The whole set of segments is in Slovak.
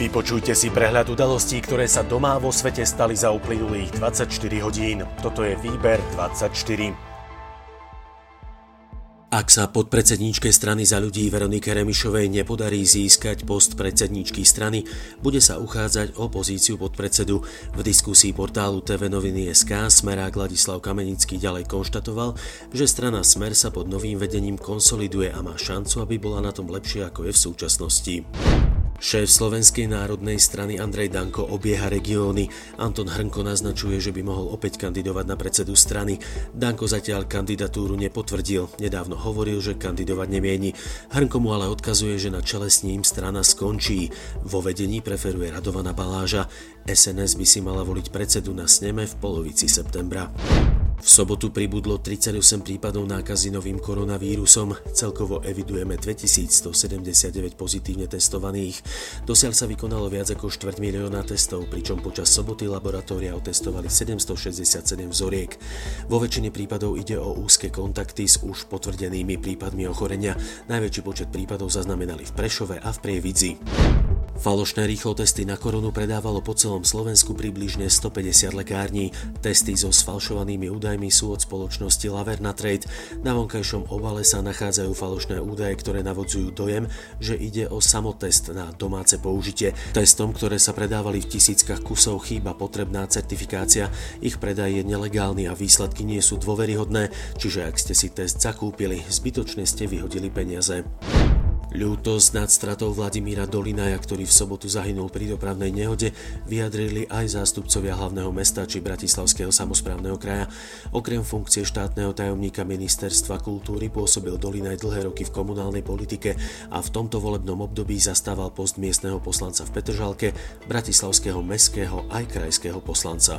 Vypočujte si prehľad udalostí, ktoré sa doma vo svete stali za uplynulých 24 hodín. Toto je Výber 24. Ak sa podpredsedníčke strany za ľudí Veronike Remišovej nepodarí získať post predsedníčky strany, bude sa uchádzať o pozíciu podpredsedu. V diskusii portálu TV Noviny SK Smerák Ladislav Kamenický ďalej konštatoval, že strana Smer sa pod novým vedením konsoliduje a má šancu, aby bola na tom lepšie ako je v súčasnosti. Šéf Slovenskej národnej strany Andrej Danko obieha regióny. Anton Hrnko naznačuje, že by mohol opäť kandidovať na predsedu strany. Danko zatiaľ kandidatúru nepotvrdil. Nedávno hovoril, že kandidovať nemieni. Hrnko mu ale odkazuje, že na čele s ním strana skončí. Vo vedení preferuje Radovana Baláža. SNS by si mala voliť predsedu na sneme v polovici septembra. V sobotu pribudlo 38 prípadov nákazy novým koronavírusom, celkovo evidujeme 2179 pozitívne testovaných. Dosiaľ sa vykonalo viac ako 4 milióna testov, pričom počas soboty laboratória otestovali 767 vzoriek. Vo väčšine prípadov ide o úzke kontakty s už potvrdenými prípadmi ochorenia. Najväčší počet prípadov zaznamenali v Prešove a v Prievidzi. Falošné rýchlo testy na koronu predávalo po celom Slovensku približne 150 lekární. Testy so sfalšovanými údajmi sú od spoločnosti Laverna Trade. Na vonkajšom obale sa nachádzajú falošné údaje, ktoré navodzujú dojem, že ide o samotest na domáce použitie. Testom, ktoré sa predávali v tisíckach kusov, chýba potrebná certifikácia. Ich predaj je nelegálny a výsledky nie sú dôveryhodné, čiže ak ste si test zakúpili, zbytočne ste vyhodili peniaze. Ľútosť nad stratou Vladimíra Dolinaja, ktorý v sobotu zahynul pri dopravnej nehode, vyjadrili aj zástupcovia hlavného mesta či Bratislavského samozprávneho kraja. Okrem funkcie štátneho tajomníka ministerstva kultúry pôsobil Dolinaj dlhé roky v komunálnej politike a v tomto volebnom období zastával post miestneho poslanca v Petržalke, bratislavského mestského aj krajského poslanca.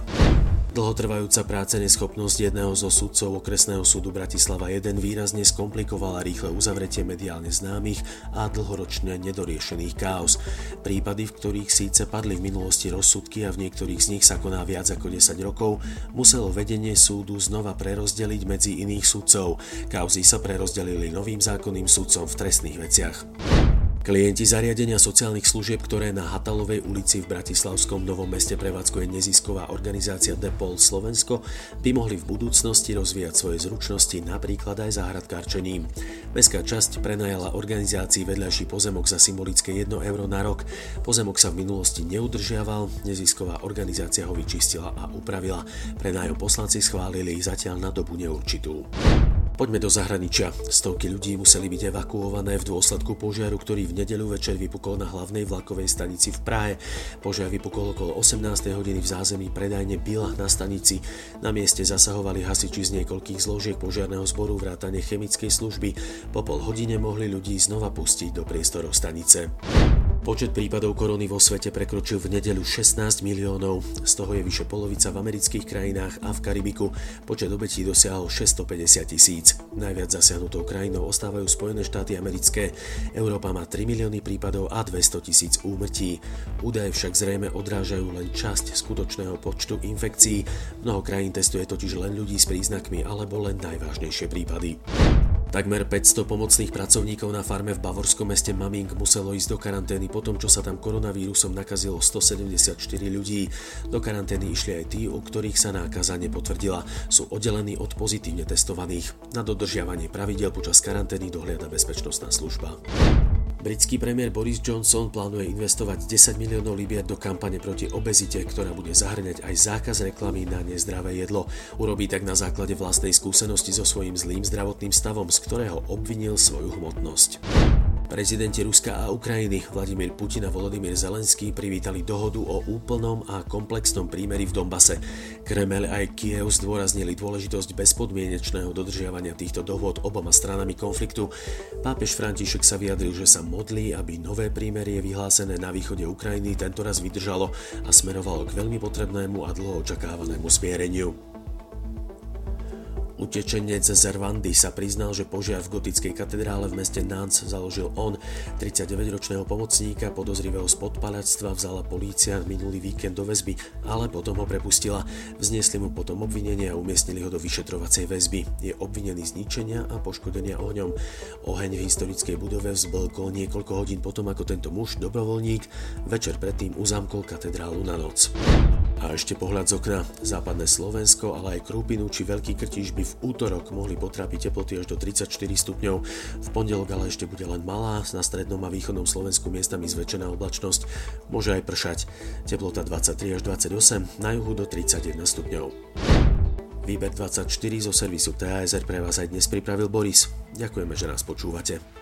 Dlhotrvajúca práce neschopnosť jedného zo sudcov okresného súdu Bratislava 1 výrazne skomplikovala rýchle uzavretie mediálne známych a dlhoročne nedoriešených káos. Prípady, v ktorých síce padli v minulosti rozsudky a v niektorých z nich sa koná viac ako 10 rokov, muselo vedenie súdu znova prerozdeliť medzi iných sudcov. Kauzy sa prerozdelili novým zákonným sudcom v trestných veciach. Klienti zariadenia sociálnych služieb, ktoré na Hatalovej ulici v Bratislavskom Novom meste prevádzkuje nezisková organizácia Depol Slovensko, by mohli v budúcnosti rozvíjať svoje zručnosti napríklad aj záhradkárčením. Mestská časť prenajala organizácii vedľajší pozemok za symbolické 1 euro na rok. Pozemok sa v minulosti neudržiaval, nezisková organizácia ho vyčistila a upravila. Prenájom poslanci schválili zatiaľ na dobu neurčitú. Poďme do zahraničia. Stovky ľudí museli byť evakuované v dôsledku požiaru, ktorý v nedeľu večer vypukol na hlavnej vlakovej stanici v Prahe. Požiar vypukol okolo 18. hodiny v zázemí predajne Bila na stanici. Na mieste zasahovali hasiči z niekoľkých zložiek požiarného zboru vrátane chemickej služby. Po pol hodine mohli ľudí znova pustiť do priestorov stanice. Počet prípadov korony vo svete prekročil v nedeľu 16 miliónov, z toho je vyše polovica v amerických krajinách a v Karibiku. Počet obetí dosiahol 650 tisíc. Najviac zasiahnutou krajinou ostávajú Spojené štáty americké. Európa má 3 milióny prípadov a 200 tisíc úmrtí. Údaje však zrejme odrážajú len časť skutočného počtu infekcií. Mnoho krajín testuje totiž len ľudí s príznakmi alebo len najvážnejšie prípady. Takmer 500 pomocných pracovníkov na farme v bavorskom meste Maming muselo ísť do karantény po tom, čo sa tam koronavírusom nakazilo 174 ľudí. Do karantény išli aj tí, u ktorých sa nákaza nepotvrdila. Sú oddelení od pozitívne testovaných. Na dodržiavanie pravidel počas karantény dohliada bezpečnostná služba. Britský premiér Boris Johnson plánuje investovať 10 miliónov libier do kampane proti obezite, ktorá bude zahrňať aj zákaz reklamy na nezdravé jedlo. Urobí tak na základe vlastnej skúsenosti so svojím zlým zdravotným stavom, z ktorého obvinil svoju hmotnosť. Prezidenti Ruska a Ukrajiny Vladimír Putin a Volodymyr Zelenský privítali dohodu o úplnom a komplexnom prímeri v Dombase. Kremel aj Kiev zdôraznili dôležitosť bezpodmienečného dodržiavania týchto dohod oboma stranami konfliktu. Pápež František sa vyjadril, že sa modlí, aby nové prímerie vyhlásené na východe Ukrajiny tentoraz vydržalo a smerovalo k veľmi potrebnému a dlho očakávanému smiereniu. Utečenec z Rwandy sa priznal, že požiar v gotickej katedrále v meste Nantes založil on. 39-ročného pomocníka podozrivého z podpaľactva vzala polícia minulý víkend do väzby, ale potom ho prepustila. Vznesli mu potom obvinenie a umiestnili ho do vyšetrovacej väzby. Je obvinený z ničenia a poškodenia ohňom. Oheň v historickej budove vzblkol niekoľko hodín potom, ako tento muž, dobrovoľník, večer predtým uzamkol katedrálu na noc. A ešte pohľad z okna. Západné Slovensko, ale aj Krúpinu či Veľký Krtiš by v útorok mohli potrápiť teploty až do 34 stupňov. V pondelok ale ešte bude len malá, na strednom a východnom Slovensku miestami zväčšená oblačnosť. Môže aj pršať. Teplota 23 až 28, na juhu do 31 stupňov. Výber 24 zo servisu TASR pre vás aj dnes pripravil Boris. Ďakujeme, že nás počúvate.